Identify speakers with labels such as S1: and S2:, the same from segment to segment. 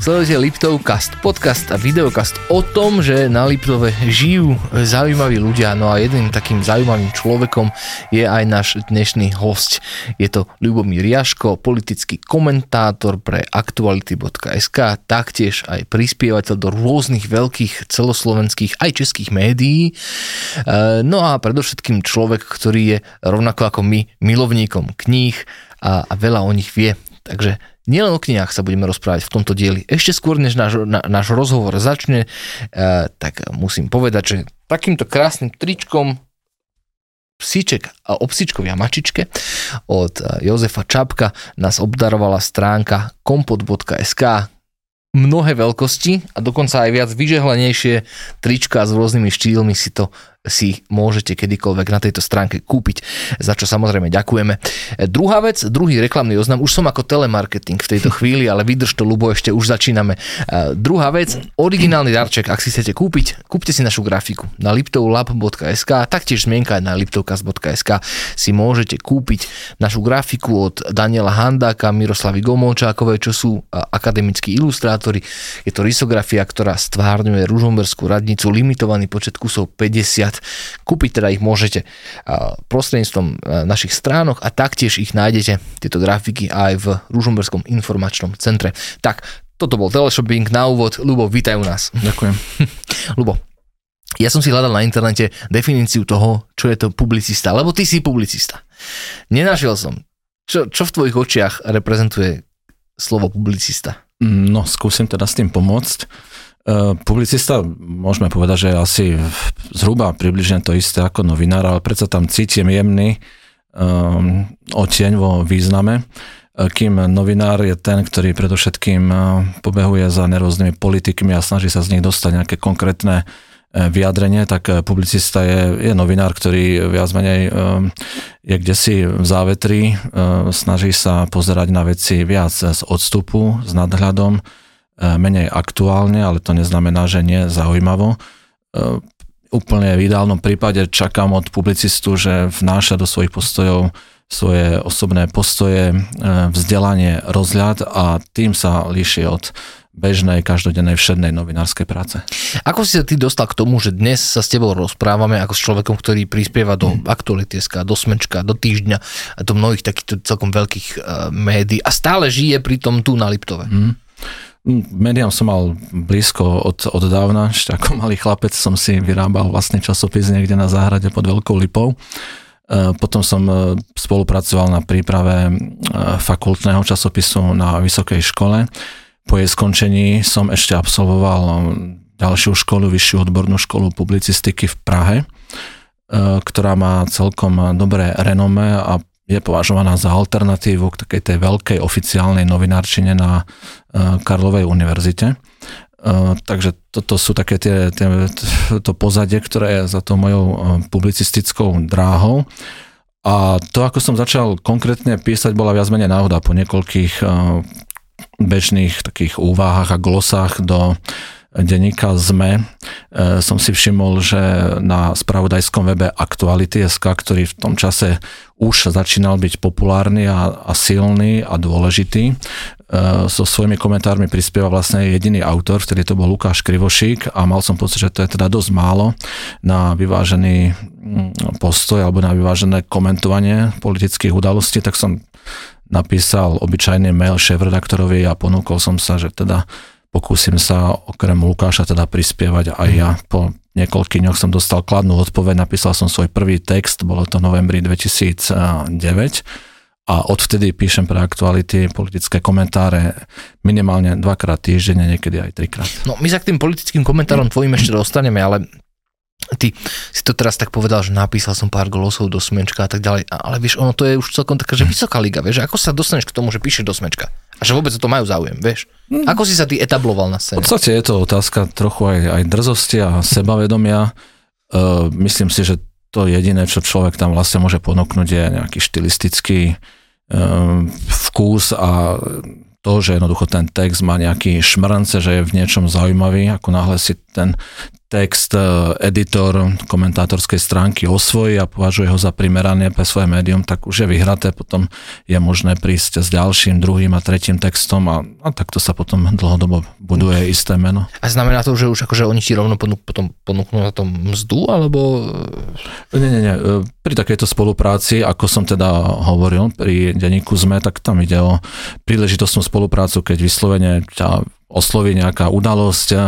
S1: Sledujete Liptovcast, podcast a videokast o tom, že na Liptove žijú zaujímaví ľudia. No a jedným takým zaujímavým človekom je aj náš dnešný host. Je to Ľubomír Jaško, politický komentátor pre aktuality.sk, taktiež aj prispievateľ do rôznych veľkých celoslovenských aj českých médií. E, no a predovšetkým človek, ktorý je rovnako ako my milovníkom kníh a, a veľa o nich vie. Takže nielen o knihách sa budeme rozprávať v tomto dieli. Ešte skôr, než náš, na, náš rozhovor začne, e, tak musím povedať, že takýmto krásnym tričkom psíček a o mačičke od Jozefa Čapka nás obdarovala stránka kompot.sk mnohé veľkosti a dokonca aj viac vyžehlenejšie trička s rôznymi štýlmi si to si môžete kedykoľvek na tejto stránke kúpiť, za čo samozrejme ďakujeme. E, druhá vec, druhý reklamný oznam, už som ako telemarketing v tejto chvíli, ale vydrž to, Lubo, ešte už začíname. E, druhá vec, originálny darček, ak si chcete kúpiť, kúpte si našu grafiku na liptovlab.sk, taktiež zmienka aj na liptovcast.sk si môžete kúpiť našu grafiku od Daniela Handáka, Miroslavy Gomolčákovej, čo sú akademickí ilustrátori. Je to risografia, ktorá stvárňuje Ružomberskú radnicu, limitovaný počet kusov 50 viac. Kúpiť teda ich môžete prostredníctvom našich stránok a taktiež ich nájdete, tieto grafiky, aj v Ružomberskom informačnom centre. Tak, toto bol teleshopping na úvod. Lubo, vítaj u nás.
S2: Ďakujem.
S1: Lubo, ja som si hľadal na internete definíciu toho, čo je to publicista, lebo ty si publicista. Nenašiel som. Čo, čo v tvojich očiach reprezentuje slovo publicista?
S2: No, skúsim teda s tým pomôcť. E, publicista, môžeme povedať, že asi zhruba približne to isté ako novinár, ale predsa tam cítim jemný um, oteň vo význame, e, kým novinár je ten, ktorý predovšetkým pobehuje za nervóznymi politikmi a snaží sa z nich dostať nejaké konkrétne vyjadrenie, tak publicista je, je novinár, ktorý viac menej je kde si v závetri, snaží sa pozerať na veci viac z odstupu, s nadhľadom, menej aktuálne, ale to neznamená, že nie zaujímavo. E, úplne v ideálnom prípade čakám od publicistu, že vnáša do svojich postojov svoje osobné postoje, e, vzdelanie, rozhľad a tým sa líši od bežnej, každodennej, všednej novinárskej práce.
S1: Ako si sa ty dostal k tomu, že dnes sa s tebou rozprávame ako s človekom, ktorý prispieva do mm. aktualiteska, do smečka, do týždňa a do mnohých takýchto celkom veľkých uh, médií a stále žije pri tom tu na Liptove? Mm.
S2: Médiám som mal blízko od, od dávna, ešte ako malý chlapec som si vyrábal vlastne časopis niekde na záhrade pod Veľkou Lipou. E, potom som e, spolupracoval na príprave e, fakultného časopisu na vysokej škole. Po jej skončení som ešte absolvoval ďalšiu školu, vyššiu odbornú školu publicistiky v Prahe, ktorá má celkom dobré renome a je považovaná za alternatívu k takej tej veľkej oficiálnej novinárčine na e, Karlovej univerzite. E, takže toto sú také tie, tie, to pozadie, ktoré je za tou mojou e, publicistickou dráhou. A to, ako som začal konkrétne písať, bola viac menej náhoda po niekoľkých bežných takých úvahách a glosách do denníka ZME. E, som si všimol, že na spravodajskom webe Aktuality.sk, ktorý v tom čase už začínal byť populárny a, a silný a dôležitý, e, so svojimi komentármi prispieva vlastne jediný autor, vtedy to bol Lukáš Krivošík a mal som pocit, že to je teda dosť málo na vyvážený mm, postoj alebo na vyvážené komentovanie politických udalostí, tak som napísal obyčajný mail šéf-redaktorovi a ponúkol som sa, že teda pokúsim sa okrem Lukáša teda prispievať aj ja. Po niekoľkých dňoch som dostal kladnú odpoveď, napísal som svoj prvý text, bolo to novembri 2009 a odvtedy píšem pre aktuality politické komentáre minimálne dvakrát týždenne, niekedy aj trikrát.
S1: No my sa k tým politickým komentárom tvojim ešte dostaneme, ale ty si to teraz tak povedal, že napísal som pár glosov do smečka a tak ďalej, ale vieš, ono to je už celkom taká, že vysoká liga, vieš, ako sa dostaneš k tomu, že píšeš do smečka? A že vôbec o to majú záujem, vieš? Hmm. Ako si sa ty etabloval na scéne?
S2: V podstate je to otázka trochu aj, aj drzosti a sebavedomia. Uh, myslím si, že to jediné, čo človek tam vlastne môže ponúknuť, je nejaký štilistický uh, vkus a to, že jednoducho ten text má nejaký šmrance, že je v niečom zaujímavý, ako náhle si ten text e, editor komentátorskej stránky osvojí a považuje ho za primerané pre svoje médium, tak už je vyhraté, potom je možné prísť s ďalším, druhým a tretím textom a, a takto sa potom dlhodobo buduje isté meno.
S1: A znamená to, že už akože oni ti rovno ponúk, potom ponúknú na tom mzdu, alebo...
S2: Nie, nie, nie. E, pri takejto spolupráci, ako som teda hovoril pri denníku ZME, tak tam ide o príležitostnú spoluprácu, keď vyslovene ťa osloví nejaká udalosť, e,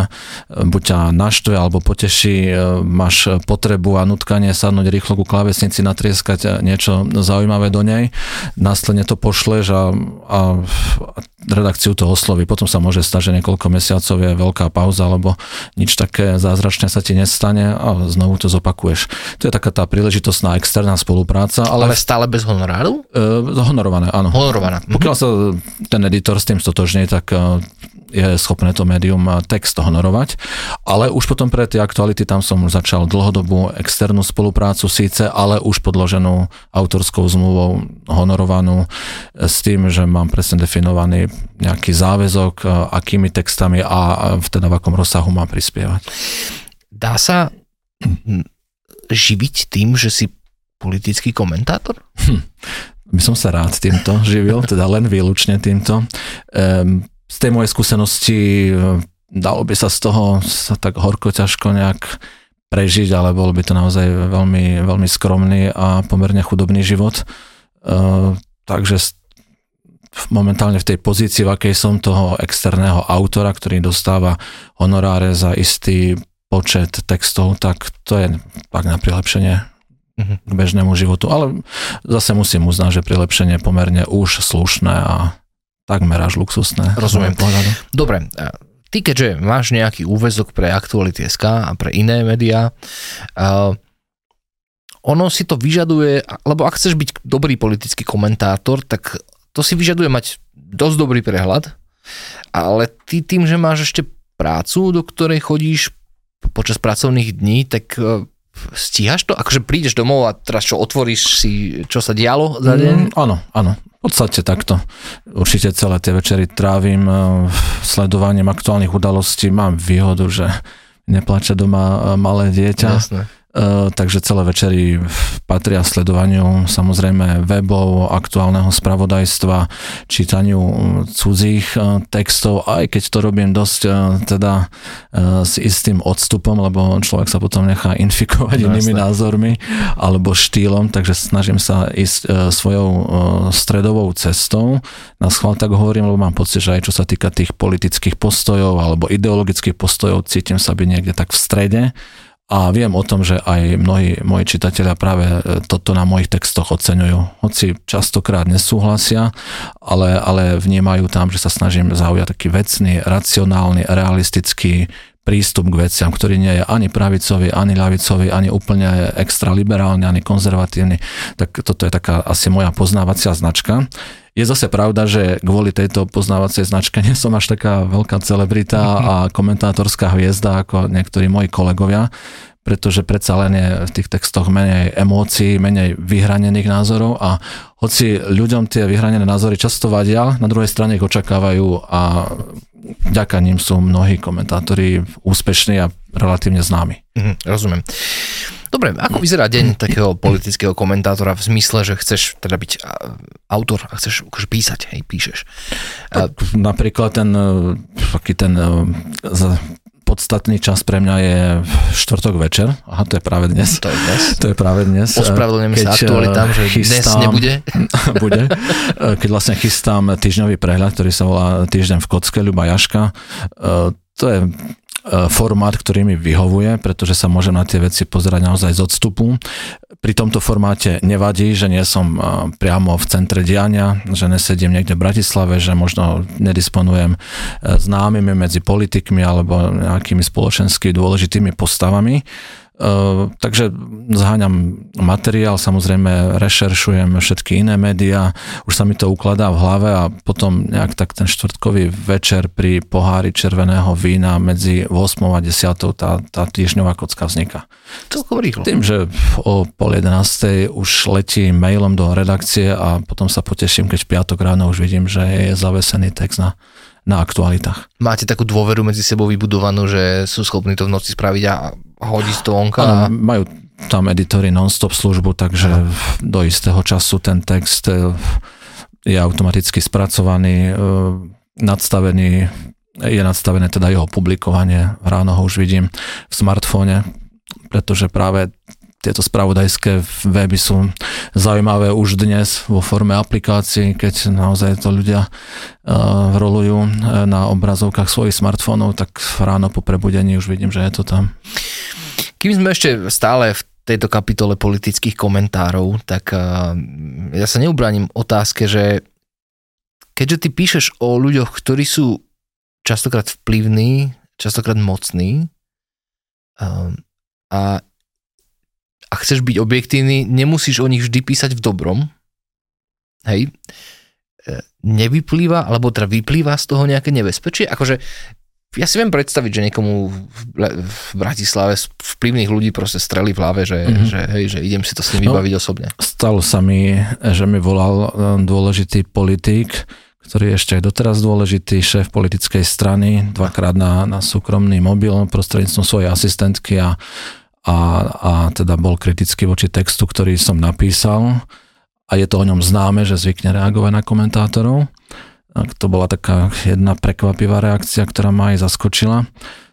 S2: buď ťa naštve alebo poteší, e, máš potrebu a nutkanie sadnúť rýchlo ku klávesnici, natrieskať niečo zaujímavé do nej, následne to pošleš a, a redakciu to osloví. Potom sa môže stať, že niekoľko mesiacov je veľká pauza, lebo nič také zázračné sa ti nestane a znovu to zopakuješ. To je taká tá príležitostná externá spolupráca.
S1: Ale, ale stále bez honoráru?
S2: E, honorované, áno.
S1: Honorovaná.
S2: Pokiaľ sa ten editor s tým stotožní, tak je schopné to médium text honorovať, ale už potom pre tie aktuality tam som začal dlhodobú externú spoluprácu síce, ale už podloženú autorskou zmluvou honorovanú s tým, že mám presne definovaný nejaký záväzok, akými textami a teda v akom rozsahu mám prispievať.
S1: Dá sa živiť tým, že si politický komentátor? Hm.
S2: By som sa rád týmto živil, teda len výlučne týmto. Um, z tej mojej skúsenosti e, dalo by sa z toho sa tak horko ťažko nejak prežiť, ale bol by to naozaj veľmi, veľmi skromný a pomerne chudobný život. Uh, takže momentálne v tej pozícii, v akej som toho externého autora, ktorý dostáva honoráre za istý počet textov, tak to je tak na prilepšenie mhm. k bežnému životu. Ale zase musím uznať, že prilepšenie je pomerne už slušné a takmer až luxusné.
S1: Rozumiem. Dobre, ty keďže máš nejaký úvezok pre Aktuality.sk a pre iné médiá, uh, ono si to vyžaduje, lebo ak chceš byť dobrý politický komentátor, tak to si vyžaduje mať dosť dobrý prehľad, ale ty tým, že máš ešte prácu, do ktorej chodíš počas pracovných dní, tak uh, stíhaš to? Akože prídeš domov a teraz čo, otvoríš si, čo sa dialo za deň?
S2: Mm, áno, áno. V podstate takto. Určite celé tie večery trávim eh, sledovaním aktuálnych udalostí. Mám výhodu, že neplače doma eh, malé dieťa. Jasné E, takže celé večery patria sledovaniu samozrejme webov, aktuálneho spravodajstva, čítaniu cudzích e, textov, aj keď to robím dosť e, teda s istým odstupom, lebo človek sa potom nechá infikovať no, inými jasne. názormi alebo štýlom, takže snažím sa ísť svojou stredovou cestou. Na schvál tak hovorím, lebo mám pocit, že aj čo sa týka tých politických postojov alebo ideologických postojov, cítim sa byť niekde tak v strede a viem o tom, že aj mnohí moji čitatelia práve e, toto na mojich textoch oceňujú. Hoci častokrát nesúhlasia, ale, ale vnímajú tam, že sa snažím zaujať taký vecný, racionálny, realistický prístup k veciam, ktorý nie je ani pravicový, ani ľavicový, ani úplne extra liberálny, ani konzervatívny. Tak toto je taká asi moja poznávacia značka. Je zase pravda, že kvôli tejto poznávacej značke nie som až taká veľká celebrita a komentátorská hviezda ako niektorí moji kolegovia, pretože predsa len je v tých textoch menej emócií, menej vyhranených názorov a hoci ľuďom tie vyhranené názory často vadia, na druhej strane ich očakávajú a vďaka ním sú mnohí komentátori úspešní a relatívne známi.
S1: Mhm, rozumiem. Dobre, ako vyzerá deň takého politického komentátora v zmysle, že chceš teda byť autor a chceš akože písať, hej, píšeš.
S2: Tak, napríklad ten, e, taký ten e, podstatný čas pre mňa je štvrtok večer. Aha, to je práve dnes.
S1: To je dnes.
S2: To je práve dnes.
S1: Ospravedlňujeme sa aktualitám, že chystám, dnes nebude.
S2: bude. Keď vlastne chystám týždňový prehľad, ktorý sa volá Týždeň v kocke, Ľuba Jaška. To je E, formát, ktorý mi vyhovuje, pretože sa môžem na tie veci pozerať naozaj z odstupu. Pri tomto formáte nevadí, že nie som e, priamo v centre diania, že nesedím niekde v Bratislave, že možno nedisponujem e, známymi medzi politikmi alebo nejakými spoločensky dôležitými postavami Ehm, takže zháňam materiál, samozrejme rešeršujem všetky iné médiá, už sa mi to ukladá v hlave a potom nejak tak ten štvrtkový večer pri pohári červeného vína medzi 8 a 10 tá, tá týždňová kocka vzniká.
S1: Celkom rýchlo.
S2: Tým, že o pol 11 už letí mailom do redakcie a potom sa poteším, keď v piatok ráno už vidím, že je zavesený text na na aktualitách.
S1: Máte takú dôveru medzi sebou vybudovanú, že sú schopní to v noci spraviť a hodiť to onka?
S2: Ano, majú tam editory non-stop službu, takže Aha. do istého času ten text e, je automaticky spracovaný, e, nadstavený, je nadstavené teda jeho publikovanie. Ráno ho už vidím v smartfóne, pretože práve tieto spravodajské weby sú zaujímavé už dnes vo forme aplikácií, keď naozaj to ľudia uh, rolujú na obrazovkách svojich smartfónov, tak ráno po prebudení už vidím, že je to tam.
S1: Kým sme ešte stále v tejto kapitole politických komentárov, tak uh, ja sa neubraním otázke, že keďže ty píšeš o ľuďoch, ktorí sú častokrát vplyvní, častokrát mocní um, a a chceš byť objektívny, nemusíš o nich vždy písať v dobrom. Hej. E, nevyplýva, alebo teda vyplýva z toho nejaké nebezpečie. Akože ja si viem predstaviť, že niekomu v Bratislave vplyvných ľudí proste streli v hlave, že, mm-hmm. že, hej, že idem si to s ním vybaviť no, osobne.
S2: Stalo sa mi, že mi volal e, dôležitý politik, ktorý je ešte aj doteraz dôležitý, šéf politickej strany, dvakrát na, na súkromný mobil prostredníctvom svojej asistentky a a, a teda bol kritický voči textu, ktorý som napísal a je to o ňom známe, že zvykne reagovať na komentátorov. A to bola taká jedna prekvapivá reakcia, ktorá ma aj zaskočila.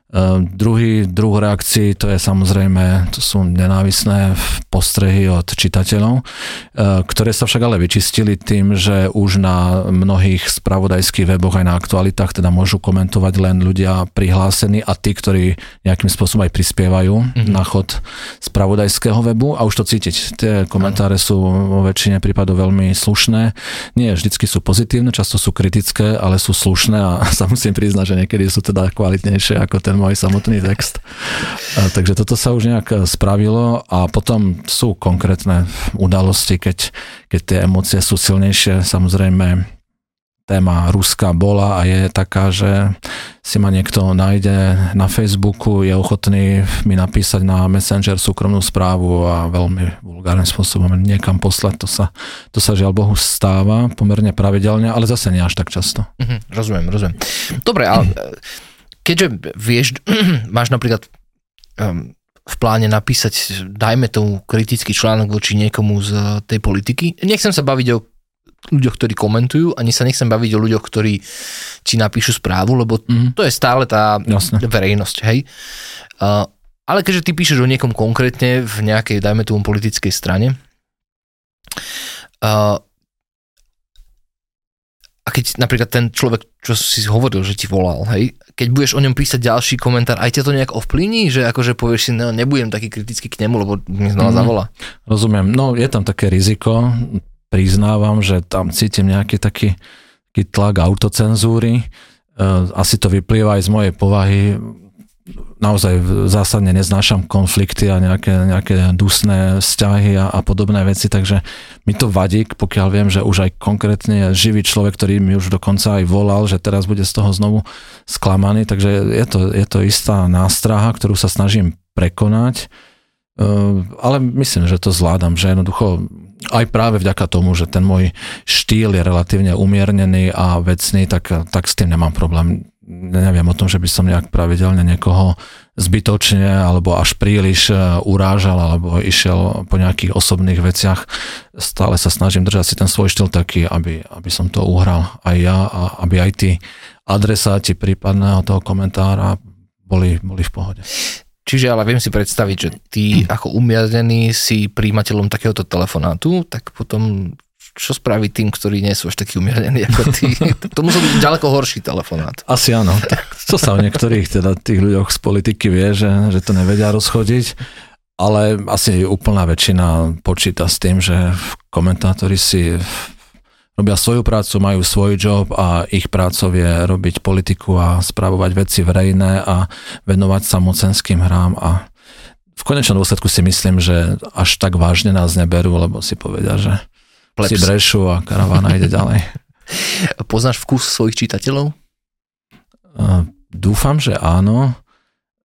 S2: Ehm, druhý druh reakcií, to je samozrejme, to sú nenávisné postrehy od čitateľov, ehm, ktoré sa však ale vyčistili tým, že už na mnohých spravodajských weboch aj na aktualitách teda môžu komentovať len ľudia prihlásení a tí, ktorí nejakým spôsobom aj prispievajú mm-hmm. na chod spravodajského webu a už to cítiť. Tie komentáre sú vo väčšine prípadov veľmi slušné. Nie vždycky sú pozitívne, často sú kritické, ale sú slušné a sa musím priznať, že niekedy sú teda kvalitnejšie ako ten môj samotný text. A, takže toto sa už nejak e, spravilo a potom sú konkrétne udalosti, keď, keď tie emócie sú silnejšie. Samozrejme, téma Ruska bola a je taká, že si ma niekto nájde na Facebooku, je ochotný mi napísať na Messenger súkromnú správu a veľmi vulgárnym spôsobom niekam poslať. To sa, to sa žiaľ Bohu stáva pomerne pravidelne, ale zase nie až tak často.
S1: Mhm, rozumiem, rozumiem. Dobre, ale keďže vieš, máš napríklad um, v pláne napísať, dajme tomu kritický článok voči niekomu z tej politiky. Nechcem sa baviť o ľuďoch, ktorí komentujú, ani sa nechcem baviť o ľuďoch, ktorí ti napíšu správu, lebo mm. to je stále tá Jasne. verejnosť, hej. Uh, ale keďže ty píšeš o niekom konkrétne v nejakej, dajme tomu, politickej strane, uh, a keď napríklad ten človek, čo si hovoril, že ti volal, hej, keď budeš o ňom písať ďalší komentár, aj ťa to nejak ovplyvní, že akože povieš si, no nebudem taký kritický k nemu, lebo mi znova mm, zavolá.
S2: Rozumiem, no je tam také riziko, priznávam, že tam cítim nejaký taký, taký tlak autocenzúry, e, asi to vyplýva aj z mojej povahy, naozaj zásadne neznášam konflikty a nejaké, nejaké dusné vzťahy a, a podobné veci, takže mi to vadí, pokiaľ viem, že už aj konkrétne živý človek, ktorý mi už dokonca aj volal, že teraz bude z toho znovu sklamaný, takže je to, je to istá nástraha, ktorú sa snažím prekonať, uh, ale myslím, že to zvládam, že jednoducho aj práve vďaka tomu, že ten môj štýl je relatívne umiernený a vecný, tak, tak s tým nemám problém neviem o tom, že by som nejak pravidelne niekoho zbytočne alebo až príliš e, urážal alebo išiel po nejakých osobných veciach. Stále sa snažím držať si ten svoj štýl taký, aby, aby som to uhral aj ja a aby aj tí adresáti prípadného toho komentára boli, boli v pohode.
S1: Čiže ale viem si predstaviť, že ty ako umiaznený si príjimateľom takéhoto telefonátu, tak potom čo spraví tým, ktorí nie sú až takí umiernení ako ty. to musí byť ďaleko horší telefonát.
S2: Asi áno. To sa o niektorých teda tých ľuďoch z politiky vie, že, že to nevedia rozchodiť, ale asi úplná väčšina počíta s tým, že komentátori si robia svoju prácu, majú svoj job a ich prácou je robiť politiku a správovať veci verejné a venovať sa mocenským hrám a v konečnom dôsledku si myslím, že až tak vážne nás neberú, lebo si povedia, že Plebs. si brešu a karavána ide ďalej.
S1: Poznáš vkus svojich čitateľov?
S2: Uh, dúfam, že áno.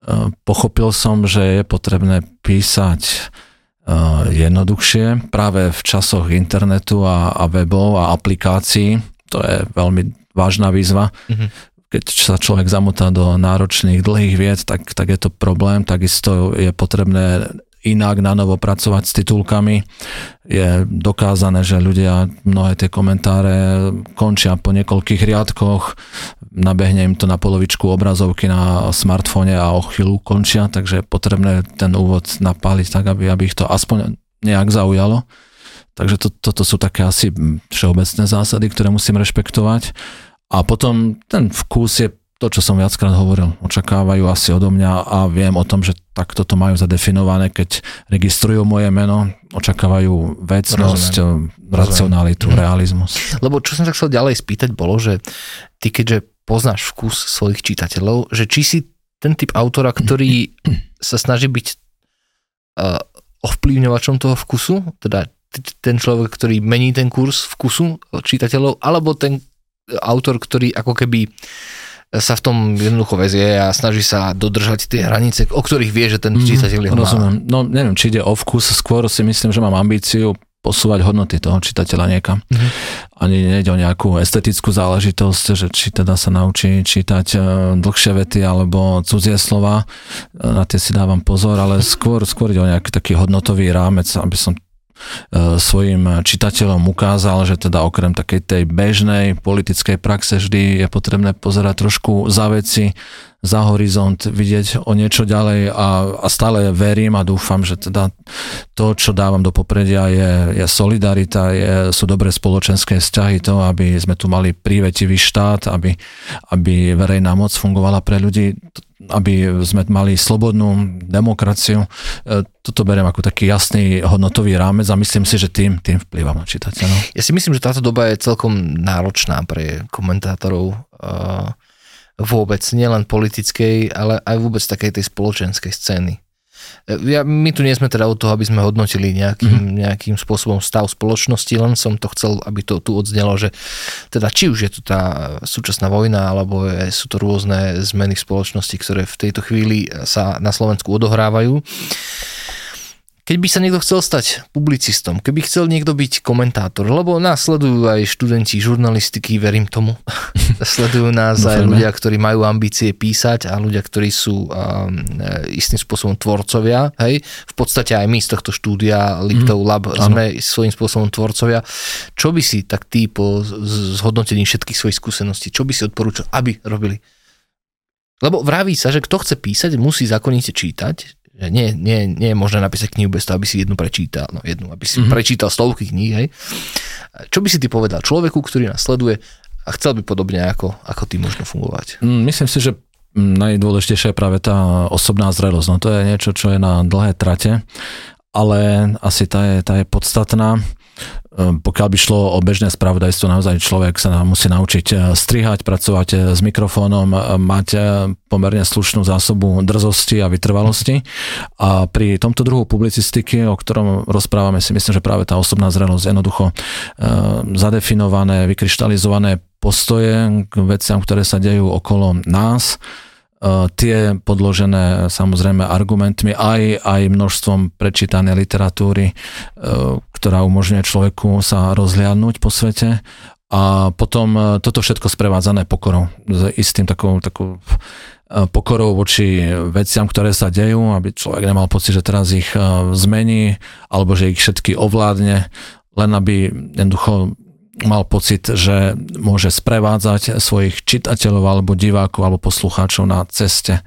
S2: Uh, pochopil som, že je potrebné písať uh, jednoduchšie práve v časoch internetu a, a webov a aplikácií. To je veľmi vážna výzva. Mm-hmm. keď sa človek zamotá do náročných, dlhých vied, tak, tak je to problém. Takisto je potrebné inak na novo pracovať s titulkami. Je dokázané, že ľudia mnohé tie komentáre končia po niekoľkých riadkoch, nabehne im to na polovičku obrazovky na smartfóne a o chvíľu končia, takže je potrebné ten úvod napáliť tak, aby, aby ich to aspoň nejak zaujalo. Takže to, toto sú také asi všeobecné zásady, ktoré musím rešpektovať. A potom ten vkus je to, čo som viackrát hovoril. Očakávajú asi odo mňa a viem o tom, že takto to majú zadefinované, keď registrujú moje meno, očakávajú vecnosť, Rozumiem. racionalitu, Rozumiem. realizmus.
S1: Lebo čo som sa chcel ďalej spýtať, bolo, že ty keďže poznáš vkus svojich čitateľov, že či si ten typ autora, ktorý sa snaží byť uh, ovplyvňovačom toho vkusu, teda ten človek, ktorý mení ten kurz vkusu čitateľov, alebo ten autor, ktorý ako keby sa v tom jednoducho vezie a snaží sa dodržať tie hranice, o ktorých vie, že ten mhm, čitateľ mm,
S2: Rozumiem. No neviem, či ide o vkus, skôr si myslím, že mám ambíciu posúvať hodnoty toho čitateľa niekam. Mm-hmm. Ani nejde o nejakú estetickú záležitosť, že či teda sa naučí čítať e, dlhšie vety alebo cudzie slova, e, na tie si dávam pozor, ale skôr, skôr ide o nejaký taký hodnotový rámec, aby som svojim čitateľom ukázal, že teda okrem takej tej bežnej politickej praxe vždy je potrebné pozerať trošku za veci, za horizont, vidieť o niečo ďalej a, a stále verím a dúfam, že teda to, čo dávam do popredia je, je solidarita, je, sú dobré spoločenské vzťahy, to, aby sme tu mali prívetivý štát, aby, aby verejná moc fungovala pre ľudí, aby sme mali slobodnú demokraciu. E, toto beriem ako taký jasný hodnotový rámec a myslím si, že tým, tým vplyvam na čitateľov.
S1: Ja si myslím, že táto doba je celkom náročná pre komentátorov e, vôbec, nielen politickej, ale aj vôbec takej tej spoločenskej scény. Ja, my tu nie sme teda od toho, aby sme hodnotili nejakým, mm-hmm. nejakým spôsobom stav spoločnosti, len som to chcel, aby to tu odznelo, že teda či už je tu tá súčasná vojna, alebo je, sú to rôzne zmeny v spoločnosti, ktoré v tejto chvíli sa na Slovensku odohrávajú. Keď by sa niekto chcel stať publicistom, keby chcel niekto byť komentátor, lebo nás sledujú aj študenti žurnalistiky, verím tomu. sledujú nás aj ľudia, ktorí majú ambície písať a ľudia, ktorí sú um, istým spôsobom tvorcovia. Hej? V podstate aj my z tohto štúdia Liptov mm, Lab áno. sme svojím spôsobom tvorcovia. Čo by si tak ty po zhodnotení všetkých svojich skúseností, čo by si odporúčal, aby robili? Lebo vraví sa, že kto chce písať, musí zákonite čítať, že nie, nie, nie je možné napísať knihu bez toho, aby si jednu prečítal, no jednu, aby si mm-hmm. prečítal stovky kníh, hej. Čo by si ty povedal človeku, ktorý nás sleduje a chcel by podobne ako, ako ty možno fungovať?
S2: Mm, myslím si, že najdôležitejšia je práve tá osobná zrelosť. No to je niečo, čo je na dlhé trate, ale asi tá je, tá je podstatná. Ehm, pokiaľ by šlo o bežné spravodajstvo, naozaj človek sa musí naučiť eh, strihať, pracovať eh, s mikrofónom, mať pomerne slušnú zásobu drzosti a vytrvalosti. A pri tomto druhu publicistiky, o ktorom rozprávame, si myslím, že práve tá osobná zrelosť jednoducho zadefinované, vykryštalizované postoje k veciam, ktoré sa dejú okolo nás, tie podložené samozrejme argumentmi, aj, aj množstvom prečítanej literatúry, eh, ktorá umožňuje človeku sa rozhliadnúť po svete. A potom toto všetko sprevádzané pokorou, s istým takou, takou pokorou voči veciam, ktoré sa dejú, aby človek nemal pocit, že teraz ich zmení, alebo že ich všetky ovládne, len aby jednoducho mal pocit, že môže sprevádzať svojich čitateľov alebo divákov alebo poslucháčov na ceste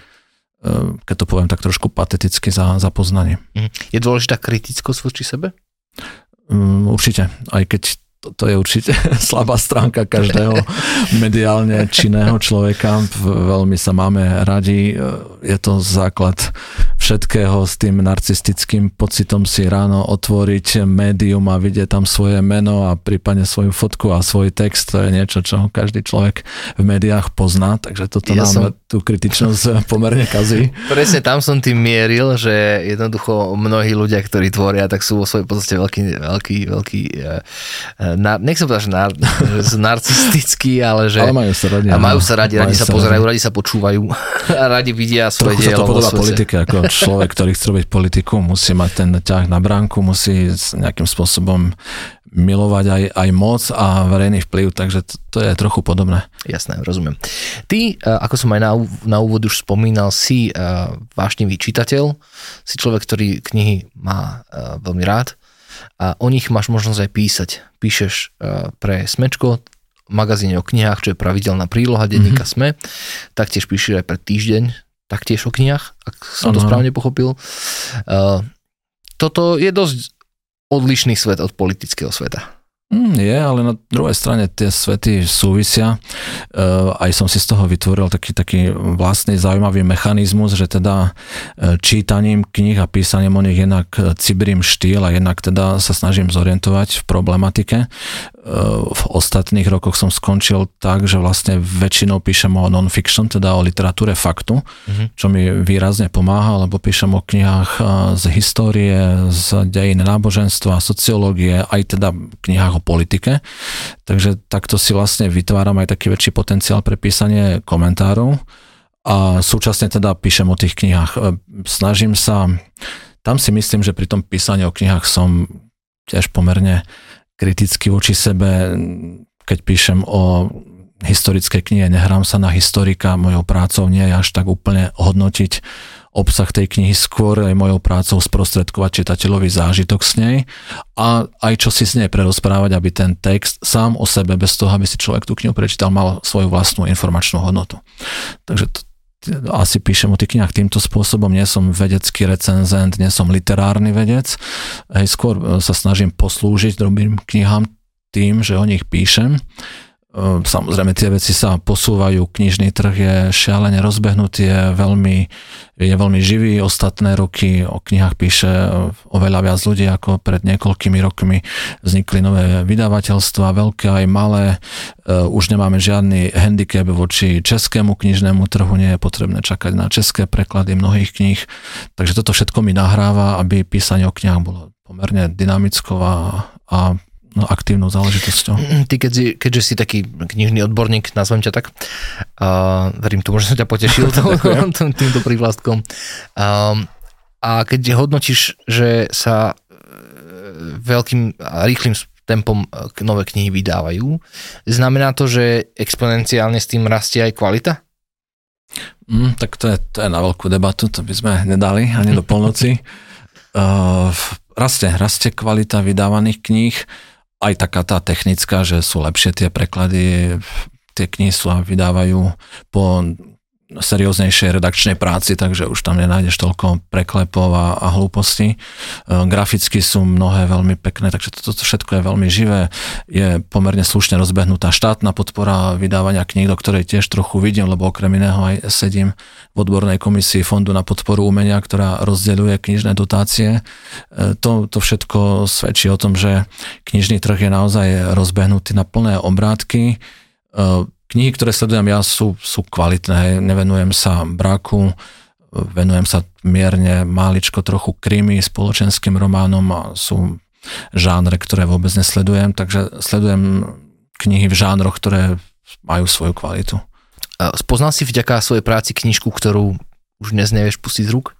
S2: e, keď to poviem tak trošku pateticky za, za poznanie.
S1: Mhm. Je dôležitá kritickosť voči sebe?
S2: Um, určite, aj keď to, to je určite slabá stránka každého mediálne činného človeka. Veľmi sa máme radi. Je to základ všetkého s tým narcistickým pocitom si ráno otvoriť médium a vidieť tam svoje meno a prípadne svoju fotku a svoj text. To je niečo, čo každý človek v médiách pozná, takže toto ja nám som... tú kritičnosť pomerne kazí.
S1: Presne tam som tým mieril, že jednoducho mnohí ľudia, ktorí tvoria, tak sú vo svojej podstate veľký, veľký, veľký uh, na, nech sa povedať, že, nar, že narcistický, ale že...
S2: Ale majú sa radi.
S1: A majú sa radi, radi sa, sa pozerajú, radi sa počúvajú a radi vidia svoje
S2: Trochu dielo. sa to podobá politike, ako človek, ktorý chce robiť politiku, musí mať ten ťah na bránku, musí nejakým spôsobom milovať aj, aj moc a verejný vplyv, takže to, to je trochu podobné.
S1: Jasné, rozumiem. Ty, ako som aj na, na úvod už spomínal, si vášnivý čitateľ, si človek, ktorý knihy má veľmi rád a o nich máš možnosť aj písať. Píšeš pre Smečko, magazíne o knihách, čo je pravidelná príloha denníka mm-hmm. SME, taktiež píšeš aj pre týždeň, taktiež o knihách, ak som ano. to správne pochopil. Toto je dosť odlišný svet od politického sveta.
S2: Mm, je, ale na druhej strane tie svety súvisia. Uh, aj som si z toho vytvoril taký, taký vlastný zaujímavý mechanizmus, že teda uh, čítaním kníh a písaním o nich jednak cibrím štýl a jednak teda sa snažím zorientovať v problematike v ostatných rokoch som skončil tak, že vlastne väčšinou píšem o non-fiction, teda o literatúre faktu, mm-hmm. čo mi výrazne pomáha, lebo píšem o knihách z histórie, z dejín náboženstva, sociológie, aj teda knihách politike. Takže takto si vlastne vytváram aj taký väčší potenciál pre písanie komentárov a súčasne teda píšem o tých knihách. E, snažím sa, tam si myslím, že pri tom písaní o knihách som tiež pomerne kriticky voči sebe, keď píšem o historickej knihe, nehrám sa na historika, mojou prácou nie je až tak úplne hodnotiť obsah tej knihy, skôr aj mojou prácou sprostredkovať čitateľový zážitok s nej a aj čo si s nej prerozprávať, aby ten text sám o sebe, bez toho, aby si človek tú knihu prečítal, mal svoju vlastnú informačnú hodnotu. Takže to, asi píšem o tých knihách týmto spôsobom, nie som vedecký recenzent, nie som literárny vedec, hej, skôr e, sa snažím poslúžiť dobrým knihám tým, že o nich píšem samozrejme, tie veci sa posúvajú, knižný trh je šialene rozbehnutý, je veľmi, je veľmi živý. Ostatné roky o knihách píše oveľa viac ľudí ako pred niekoľkými rokmi. Vznikli nové vydavateľstva, veľké aj malé. Ehm, už nemáme žiadny handicap voči českému knižnému trhu, nie je potrebné čakať na české preklady mnohých kníh. Takže toto všetko mi nahráva, aby písanie o knihách bolo pomerne dynamickou a, a aktívnou záležitosťou.
S1: Mm, ty, keď si, keďže si taký knižný odborník, nazvem ťa tak, uh, verím tomu, že som ťa potešil týmto prívlastkom. Um, a keď hodnotíš, že sa e, veľkým a rýchlým tempom e, nové knihy vydávajú, znamená to, že exponenciálne s tým rastie aj kvalita?
S2: Mm, tak to je, to je na veľkú debatu, to by sme nedali ani do polnoci. Uh, rastie, rastie kvalita vydávaných kníh aj taká tá technická, že sú lepšie tie preklady, tie knihy sú a vydávajú po serióznejšej redakčnej práci, takže už tam nenájdeš toľko preklepov a, a hlúpostí. E, graficky sú mnohé veľmi pekné, takže toto to všetko je veľmi živé. Je pomerne slušne rozbehnutá štátna podpora vydávania kníh, do ktorej tiež trochu vidím, lebo okrem iného aj sedím v odbornej komisii Fondu na podporu umenia, ktorá rozdeľuje knižné dotácie. E, to, to všetko svedčí o tom, že knižný trh je naozaj rozbehnutý na plné obrátky e, Knihy, ktoré sledujem ja, sú, sú kvalitné, nevenujem sa braku, venujem sa mierne máličko trochu krimi, spoločenským románom a sú žánre, ktoré vôbec nesledujem, takže sledujem knihy v žánroch, ktoré majú svoju kvalitu.
S1: Spoznal si vďaka svojej práci knižku, ktorú už dnes nevieš pustiť z rúk?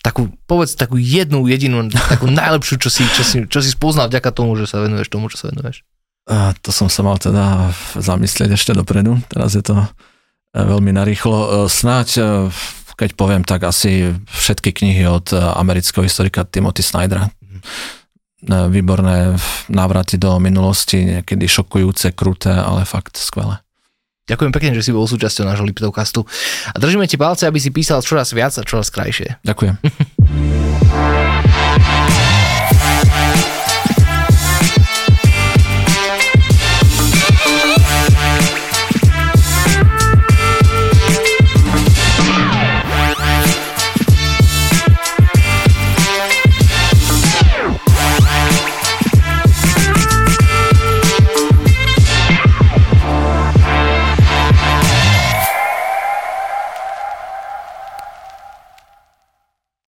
S1: Takú, povedz takú jednu, jedinú, takú najlepšiu, čo si, čo, si, čo si spoznal vďaka tomu, že sa venuješ tomu, čo sa venuješ.
S2: A to som sa mal teda zamyslieť ešte dopredu, teraz je to e, veľmi narýchlo. E, snáď, e, keď poviem, tak asi všetky knihy od amerického historika Timothy Snydera. Výborné návraty do minulosti, niekedy šokujúce, kruté, ale fakt skvelé.
S1: Ďakujem pekne, že si bol súčasťou nášho Liptovkastu a držíme ti palce, aby si písal čoraz viac a čoraz krajšie.
S2: Ďakujem.